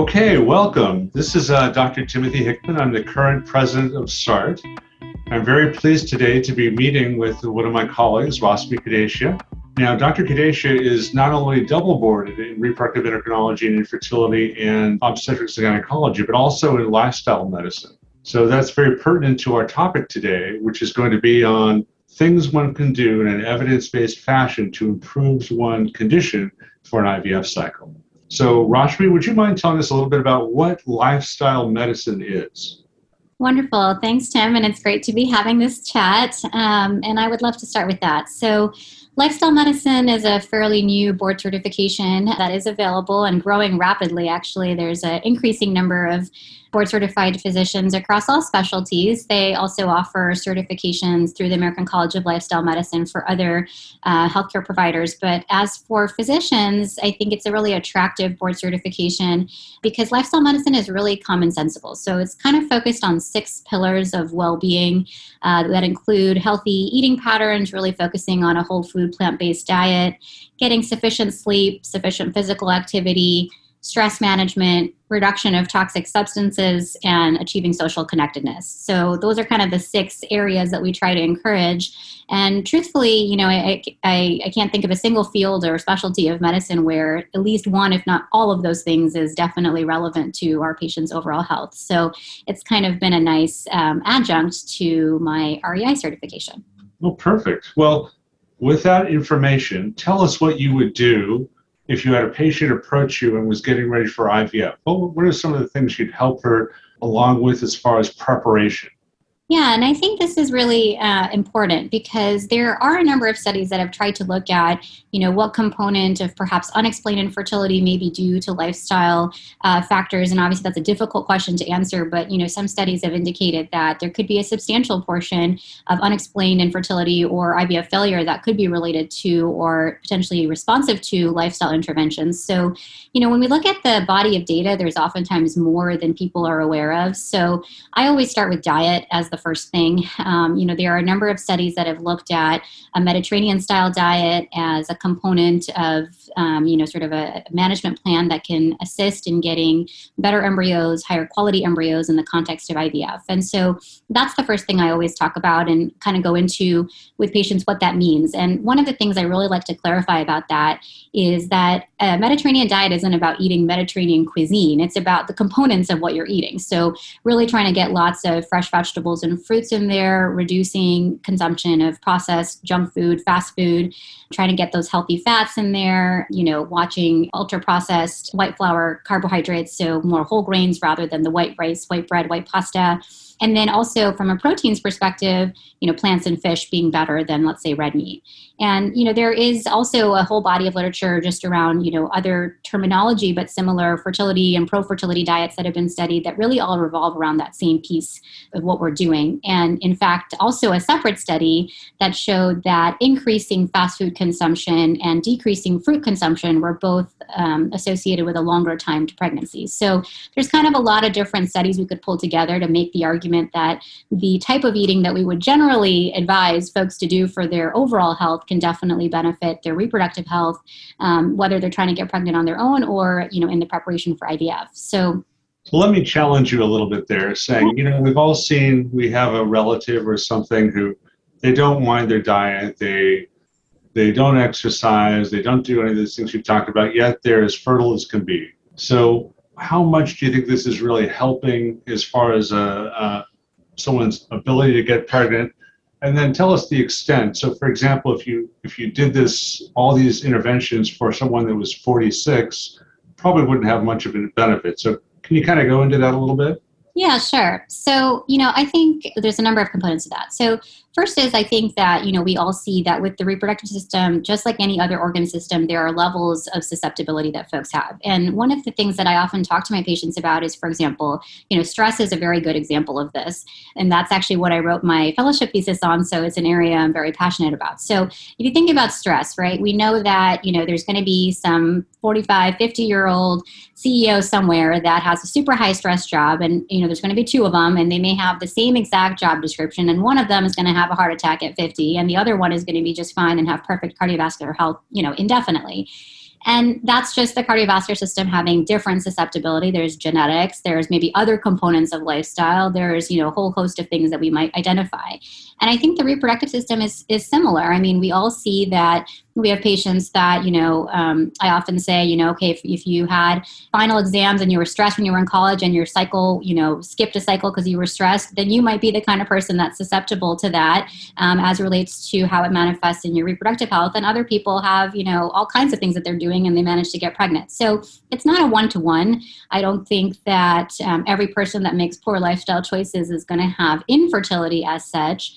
Okay, welcome. This is uh, Dr. Timothy Hickman. I'm the current president of SART. I'm very pleased today to be meeting with one of my colleagues, Rashmi Kudesia. Now, Dr. Kudesia is not only double boarded in reproductive endocrinology and infertility and obstetrics and gynecology, but also in lifestyle medicine. So that's very pertinent to our topic today, which is going to be on things one can do in an evidence based fashion to improve one condition for an IVF cycle. So, Rashmi, would you mind telling us a little bit about what lifestyle medicine is? Wonderful. Thanks, Tim. And it's great to be having this chat. Um, and I would love to start with that. So, Lifestyle medicine is a fairly new board certification that is available and growing rapidly, actually. There's an increasing number of board certified physicians across all specialties. They also offer certifications through the American College of Lifestyle Medicine for other uh, healthcare providers. But as for physicians, I think it's a really attractive board certification because lifestyle medicine is really common sensible. So it's kind of focused on six pillars of well being uh, that include healthy eating patterns, really focusing on a whole food plant based diet, getting sufficient sleep, sufficient physical activity stress management, reduction of toxic substances, and achieving social connectedness. So those are kind of the six areas that we try to encourage. And truthfully, you know, I, I, I can't think of a single field or specialty of medicine where at least one, if not all of those things, is definitely relevant to our patients' overall health. So it's kind of been a nice um, adjunct to my REI certification. Well, perfect. Well, with that information, tell us what you would do if you had a patient approach you and was getting ready for IVF? What, what are some of the things you'd help her along with as far as preparation? Yeah, and I think this is really uh, important because there are a number of studies that have tried to look at, you know, what component of perhaps unexplained infertility may be due to lifestyle uh, factors, and obviously that's a difficult question to answer. But you know, some studies have indicated that there could be a substantial portion of unexplained infertility or IVF failure that could be related to or potentially responsive to lifestyle interventions. So, you know, when we look at the body of data, there's oftentimes more than people are aware of. So, I always start with diet as the first thing. Um, you know, there are a number of studies that have looked at a Mediterranean style diet as a component of, um, you know, sort of a management plan that can assist in getting better embryos, higher quality embryos in the context of IVF. And so that's the first thing I always talk about and kind of go into with patients what that means. And one of the things I really like to clarify about that is that a Mediterranean diet isn't about eating Mediterranean cuisine, it's about the components of what you're eating. So, really trying to get lots of fresh vegetables and and fruits in there, reducing consumption of processed junk food, fast food, trying to get those healthy fats in there, you know, watching ultra processed white flour carbohydrates, so more whole grains rather than the white rice, white bread, white pasta and then also from a proteins perspective, you know, plants and fish being better than let's say red meat. And you know, there is also a whole body of literature just around, you know, other terminology but similar fertility and pro-fertility diets that have been studied that really all revolve around that same piece of what we're doing. And in fact, also a separate study that showed that increasing fast food consumption and decreasing fruit consumption were both um, associated with a longer time to pregnancy. So there's kind of a lot of different studies we could pull together to make the argument argument that the type of eating that we would generally advise folks to do for their overall health can definitely benefit their reproductive health, um, whether they're trying to get pregnant on their own or you know in the preparation for IVF. So. Let me challenge you a little bit there, saying, you know, we've all seen we have a relative or something who they don't mind their diet, they they don't exercise, they don't do any of these things you've talked about, yet they're as fertile as can be. So how much do you think this is really helping as far as uh, someone's ability to get pregnant? And then tell us the extent. So, for example, if you if you did this all these interventions for someone that was 46, probably wouldn't have much of a benefit. So, can you kind of go into that a little bit? Yeah, sure. So, you know, I think there's a number of components to that. So, First is I think that you know we all see that with the reproductive system, just like any other organ system, there are levels of susceptibility that folks have. And one of the things that I often talk to my patients about is, for example, you know, stress is a very good example of this, and that's actually what I wrote my fellowship thesis on. So it's an area I'm very passionate about. So if you think about stress, right, we know that you know there's going to be some 45, 50 year old CEO somewhere that has a super high stress job, and you know there's going to be two of them, and they may have the same exact job description, and one of them is going to have have a heart attack at 50 and the other one is going to be just fine and have perfect cardiovascular health you know indefinitely And that's just the cardiovascular system having different susceptibility. There's genetics, there's maybe other components of lifestyle, there's, you know, a whole host of things that we might identify. And I think the reproductive system is, is similar. I mean, we all see that we have patients that you know um, i often say you know okay if, if you had final exams and you were stressed when you were in college and your cycle you know skipped a cycle because you were stressed then you might be the kind of person that's susceptible to that um, as relates to how it manifests in your reproductive health. And other people have you know all kinds of things that they're doing and they manage to get pregnant. So it's not a one-to-one. I don't think that um, every person that makes poor lifestyle choices is going to have infertility as such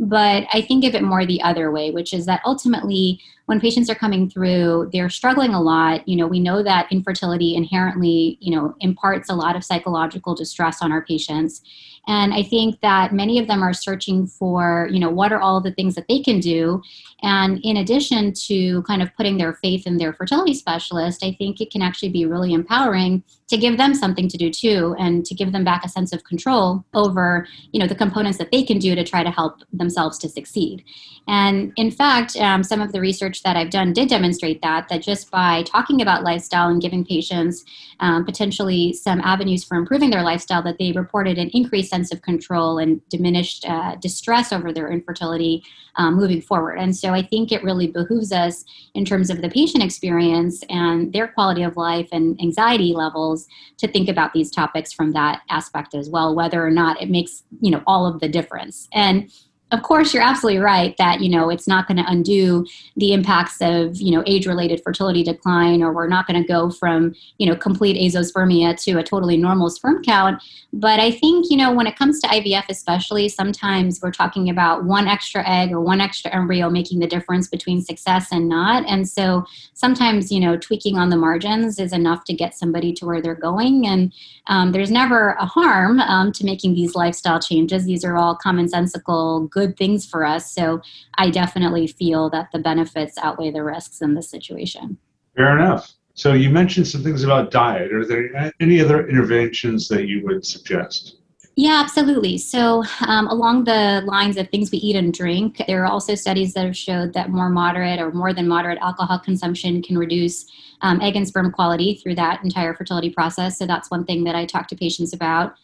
but I think of it more the other way, which is that ultimately, when patients are coming through, they're struggling a lot. You know, we know that infertility inherently, you know, imparts a lot of psychological distress on our patients. And I think that many of them are searching for, you know, what are all the things that they can do. And in addition to kind of putting their faith in their fertility specialist, I think it can actually be really empowering to give them something to do too and to give them back a sense of control over, you know, the components that they can do to try to help themselves to succeed. And in fact, um, some of the research that I've done did demonstrate that, that just by talking about lifestyle and giving patients um, potentially some avenues for improving their lifestyle, that they reported an increased sense of control and diminished uh, distress over their infertility um, moving forward. And so I think it really behooves us in terms of the patient experience and their quality of life and anxiety levels to think about these topics from that aspect as well, whether or not it makes, you know, all of the difference. And of course you're absolutely right that you know it's not going to undo the impacts of you know age related fertility decline or we're not going to go from you know complete azoospermia to a totally normal sperm count. But i think you know when it comes to ivf especially sometimes we're talking about one extra egg or one extra embryo making the difference between success and not. And so sometimes you know tweaking on the margins is enough to get somebody to where they're going. And um, there's never a harm um, to making these lifestyle changes. These are all commonsensical good good things for us. So I definitely feel that the benefits outweigh the risks in this situation. Fair enough. So you mentioned some things about diet. Are there any other interventions that you would suggest? Yeah, absolutely. So, um, along the lines of things we eat and drink, there are also studies that have showed that more moderate or more than moderate alcohol consumption can reduce um, egg and sperm quality through that entire fertility process. So, that's one thing that I talk to patients about.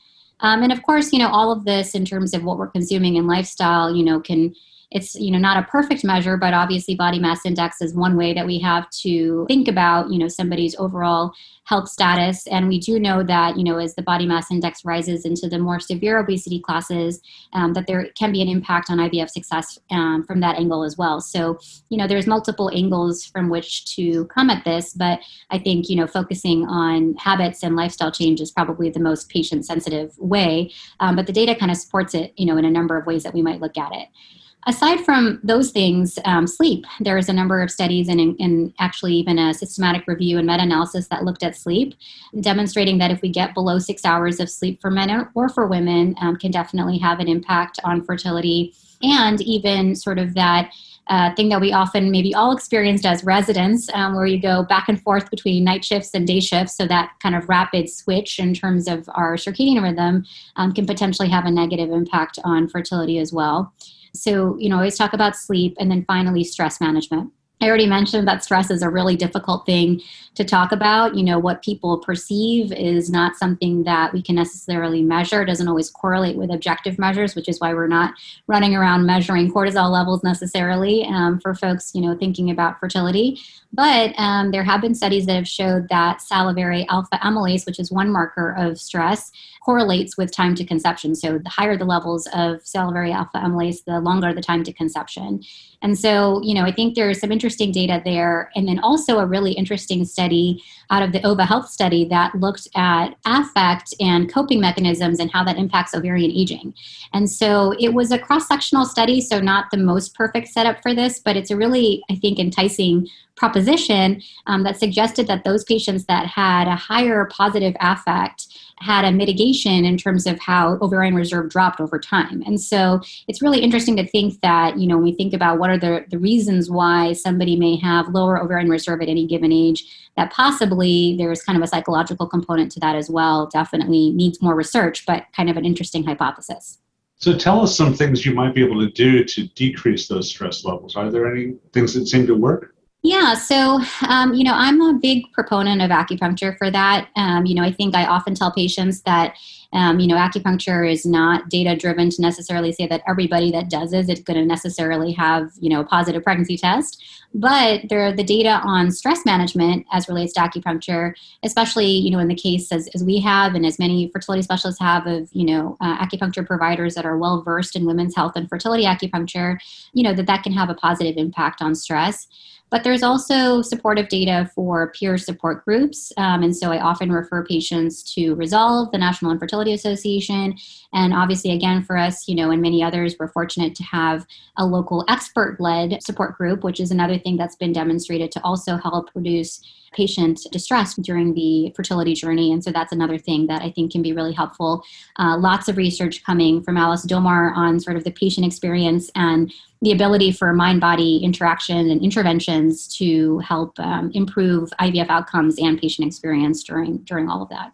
Um, and of course, you know, all of this in terms of what we're consuming and lifestyle, you know, can it's you know not a perfect measure but obviously body mass index is one way that we have to think about you know somebody's overall health status. And we do know that you know as the body mass index rises into the more severe obesity classes um, that there can be an impact on ivf success um, from that angle as well. So you know there's multiple angles from which to come at this but i think you know focusing on habits and lifestyle change is probably the most patient sensitive way. Um, but the data kind of supports it you know in a number of ways that we might look at it Aside from those things, um, sleep, there is a number of studies and, and actually even a systematic review and meta analysis that looked at sleep, demonstrating that if we get below six hours of sleep for men or for women, um, can definitely have an impact on fertility and even sort of that uh, thing that we often maybe all experienced as residents, um, where you go back and forth between night shifts and day shifts. So that kind of rapid switch in terms of our circadian rhythm um, can potentially have a negative impact on fertility as well. So, you know, always talk about sleep and then finally stress management. I already mentioned that stress is a really difficult thing to talk about. You know, what people perceive is not something that we can necessarily measure. It doesn't always correlate with objective measures, which is why we're not running around measuring cortisol levels necessarily um, for folks, you know, thinking about fertility. But um, there have been studies that have showed that salivary alpha amylase, which is one marker of stress, correlates with time to conception. So the higher the levels of salivary alpha amylase, the longer the time to conception. And so, you know, I think there's some interesting data there. And then also a really interesting study out of the OVA Health study that looked at affect and coping mechanisms and how that impacts ovarian aging. And so it was a cross sectional study, so not the most perfect setup for this, but it's a really, I think, enticing proposition um, that suggested that those patients that had a higher positive affect had a mitigation in terms of how ovarian reserve dropped over time. And so it's really interesting to think that, you know, when we think about what are the, the reasons why somebody may have lower ovarian reserve at any given age, that possibly there's kind of a psychological component to that as well. Definitely needs more research, but kind of an interesting hypothesis. So tell us some things you might be able to do to decrease those stress levels. Are there any things that seem to work? Yeah, so um, you know, I'm a big proponent of acupuncture for that. Um, you know, I think I often tell patients that um, you know, acupuncture is not data driven to necessarily say that everybody that does it is going to necessarily have you know a positive pregnancy test. But there, the data on stress management as relates to acupuncture, especially you know in the case as, as we have and as many fertility specialists have of you know uh, acupuncture providers that are well versed in women's health and fertility acupuncture, you know that that can have a positive impact on stress. But there's also supportive data for peer support groups. Um, and so I often refer patients to Resolve, the National Infertility Association. And obviously, again, for us, you know, and many others, we're fortunate to have a local expert led support group, which is another thing that's been demonstrated to also help reduce patient distress during the fertility journey. And so that's another thing that I think can be really helpful. Uh, lots of research coming from Alice Domar on sort of the patient experience and the ability for mind body interaction and interventions to help um, improve IVF outcomes and patient experience during, during all of that.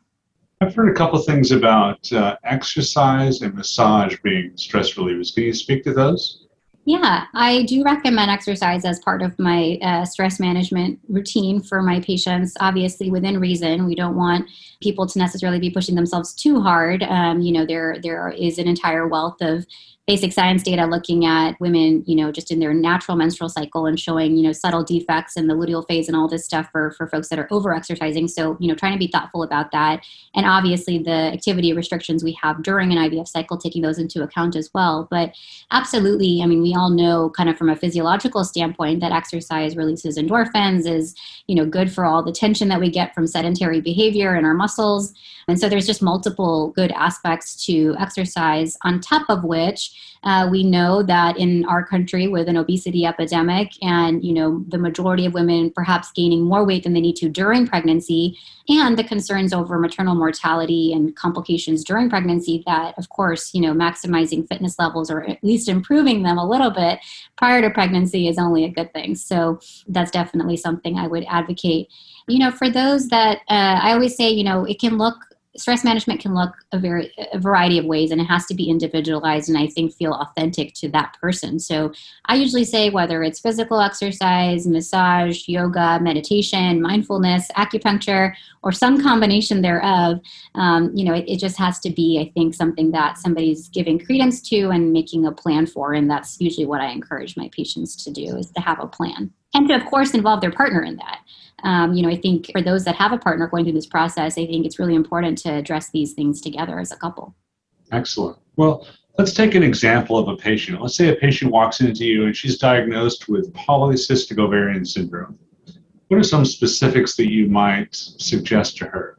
I've heard a couple things about uh, exercise and massage being stress relievers. Can you speak to those? Yeah, I do recommend exercise as part of my uh, stress management routine for my patients. Obviously, within reason, we don't want people to necessarily be pushing themselves too hard. Um, you know, there there is an entire wealth of basic science data looking at women, you know, just in their natural menstrual cycle and showing, you know, subtle defects in the luteal phase and all this stuff for, for folks that are over exercising. So, you know, trying to be thoughtful about that. And obviously the activity restrictions we have during an IVF cycle, taking those into account as well. But absolutely, I mean, we all know kind of from a physiological standpoint that exercise releases endorphins is, you know, good for all the tension that we get from sedentary behavior in our muscles. And so there's just multiple good aspects to exercise, on top of which uh, we know that in our country with an obesity epidemic and, you know, the majority of women perhaps gaining more weight than they need to during pregnancy and the concerns over maternal mortality and complications during pregnancy that, of course, you know, maximizing fitness levels or at least improving them a little bit prior to pregnancy is only a good thing. So that's definitely something I would advocate. You know, for those that uh, I always say, you know, it can look stress management can look a very a variety of ways and it has to be individualized and i think feel authentic to that person. So i usually say whether it's physical exercise massage yoga meditation mindfulness acupuncture or some combination thereof um, you know it, it just has to be i think something that somebody's giving credence to and making a plan for and that's usually what i encourage my patients to do is to have a plan. And to of course involve their partner in that um, you know, I think for those that have a partner going through this process, I think it's really important to address these things together as a couple. Excellent. Well, let's take an example of a patient. Let's say a patient walks into you and she's diagnosed with polycystic ovarian syndrome. What are some specifics that you might suggest to her?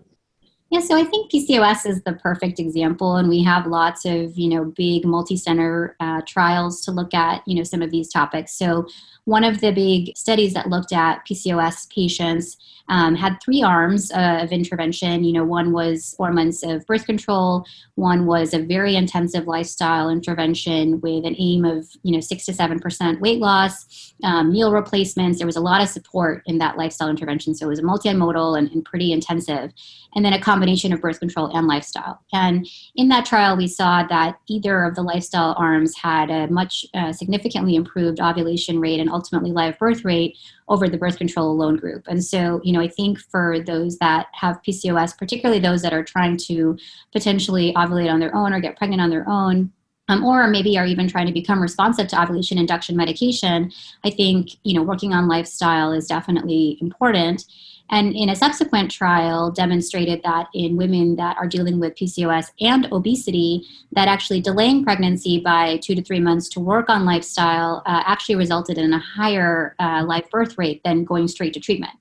Yeah, so I think PCOS is the perfect example, and we have lots of you know big multi-center uh, trials to look at you know some of these topics. So one of the big studies that looked at PCOS patients um, had three arms uh, of intervention. You know, one was four months of birth control, one was a very intensive lifestyle intervention with an aim of you know six to seven percent weight loss, um, meal replacements. There was a lot of support in that lifestyle intervention, so it was multimodal and, and pretty intensive. And then a combination of birth control and lifestyle. And in that trial, we saw that either of the lifestyle arms had a much uh, significantly improved ovulation rate and ultimately live birth rate over the birth control alone group. And so, you know, I think for those that have PCOS, particularly those that are trying to potentially ovulate on their own or get pregnant on their own, um, or maybe are even trying to become responsive to ovulation induction medication, I think you know working on lifestyle is definitely important. And in a subsequent trial, demonstrated that in women that are dealing with PCOS and obesity, that actually delaying pregnancy by two to three months to work on lifestyle uh, actually resulted in a higher uh, live birth rate than going straight to treatment.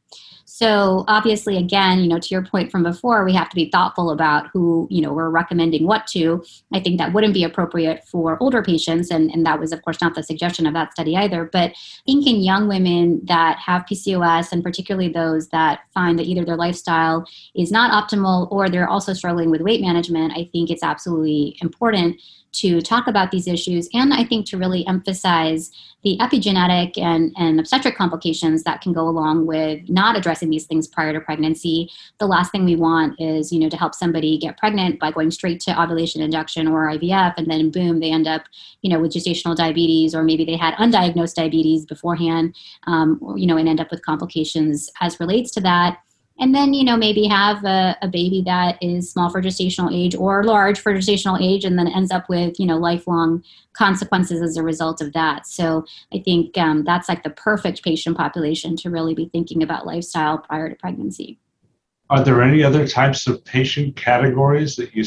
So obviously, again, you know, to your point from before, we have to be thoughtful about who, you know, we're recommending what to. I think that wouldn't be appropriate for older patients, and, and that was, of course, not the suggestion of that study either. But I think in young women that have PCOS, and particularly those that find that either their lifestyle is not optimal or they're also struggling with weight management, I think it's absolutely important to talk about these issues and I think to really emphasize the epigenetic and, and obstetric complications that can go along with not addressing these things prior to pregnancy. The last thing we want is, you know, to help somebody get pregnant by going straight to ovulation induction or IVF, and then boom, they end up, you know, with gestational diabetes, or maybe they had undiagnosed diabetes beforehand, um, you know, and end up with complications as relates to that and then you know maybe have a, a, baby that is small for gestational age or large for gestational age and then ends up with you know lifelong consequences as a result of that. So i think um, that's like the perfect patient population to really be thinking about lifestyle prior to pregnancy. Are there any other types of patient categories that you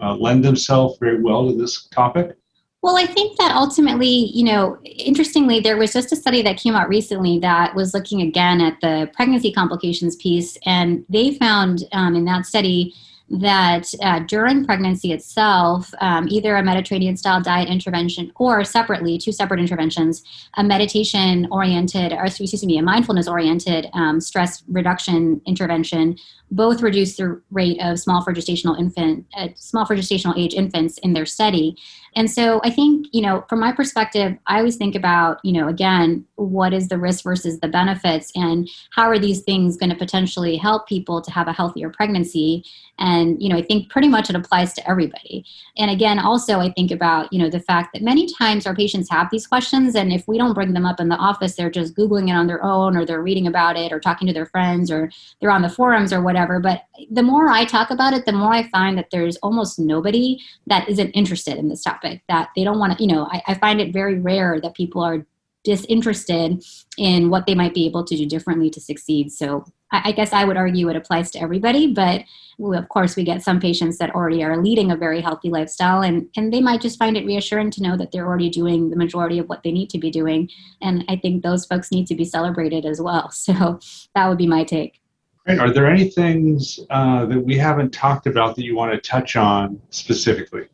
uh, lend themselves very well to this topic well, I think that ultimately, you know, interestingly, there was just a study that came out recently that was looking again at the pregnancy complications piece, and they found um, in that study that uh, during pregnancy itself, um, either a Mediterranean style diet intervention or separately, two separate interventions, a meditation oriented, or excuse me, a mindfulness oriented um, stress reduction intervention, both reduce the rate of small for gestational infant, uh, small for gestational age infants in their study. And so I think, you know, from my perspective, I always think about, you know, again, what is the risk versus the benefits and how are these things going to potentially help people to have a healthier pregnancy? And, you know, I think pretty much it applies to everybody. And again, also I think about, you know, the fact that many times our patients have these questions and if we don't bring them up in the office, they're just Googling it on their own or they're reading about it or talking to their friends or they're on the forums or whatever. But the more I talk about it, the more I find that there's almost nobody that isn't interested in this topic, that they don't want to, you know, I, I find it very rare that people are disinterested in what they might be able to do differently to succeed. So I, guess I would argue it applies to everybody, but we, of course we get some patients that already are leading a very healthy lifestyle and, and they might just find it reassuring to know that they're already doing the majority of what they need to be doing. And I think those folks need to be celebrated as well. So that would be my take. Are there any things uh, that we haven't talked about that you want to touch on specifically?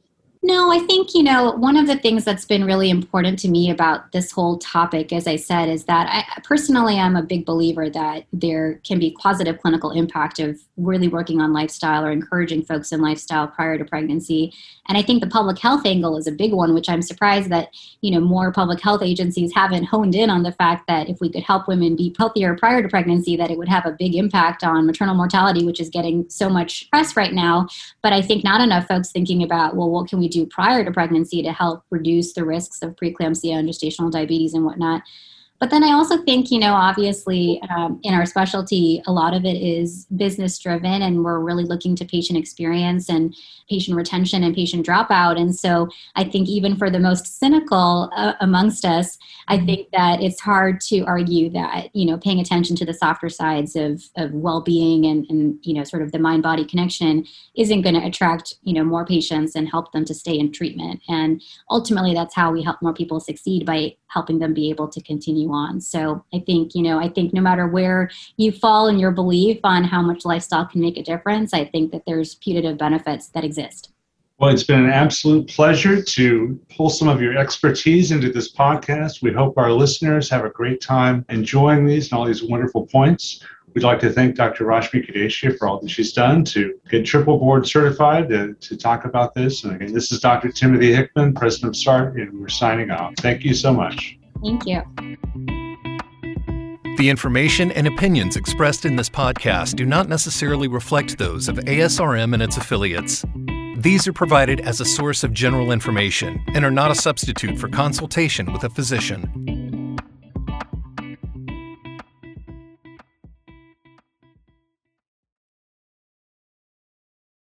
No, I think, you know, one of the things that's been really important to me about this whole topic, as I said, is that I personally am a big believer that there can be positive clinical impact of really working on lifestyle or encouraging folks in lifestyle prior to pregnancy. And I think the public health angle is a big one, which I'm surprised that, you know, more public health agencies haven't honed in on the fact that if we could help women be healthier prior to pregnancy, that it would have a big impact on maternal mortality, which is getting so much press right now. But I think not enough folks thinking about, well, what can we do do prior to pregnancy to help reduce the risks of preeclampsia and gestational diabetes and whatnot. But then I also think, you know, obviously um, in our specialty, a lot of it is business driven, and we're really looking to patient experience and patient retention and patient dropout. And so I think even for the most cynical uh, amongst us, I mm-hmm. think that it's hard to argue that, you know, paying attention to the softer sides of, of well being and, and, you know, sort of the mind body connection isn't going to attract, you know, more patients and help them to stay in treatment. And ultimately, that's how we help more people succeed by helping them be able to on. So I think, you know, I think no matter where you fall in your belief on how much lifestyle can make a difference, I think that there's putative benefits that exist. Well, it's been an absolute pleasure to pull some of your expertise into this podcast. We hope our listeners have a great time enjoying these and all these wonderful points. We'd like to thank Dr. Rashmi Kudesia for all that she's done to get triple board certified to, to talk about this. And again, this is Dr. Timothy Hickman, president of SART, and we're signing off. Thank you so much. Thank you. The information and opinions expressed in this podcast do not necessarily reflect those of ASRM and its affiliates. These are provided as a source of general information and are not a substitute for consultation with a physician.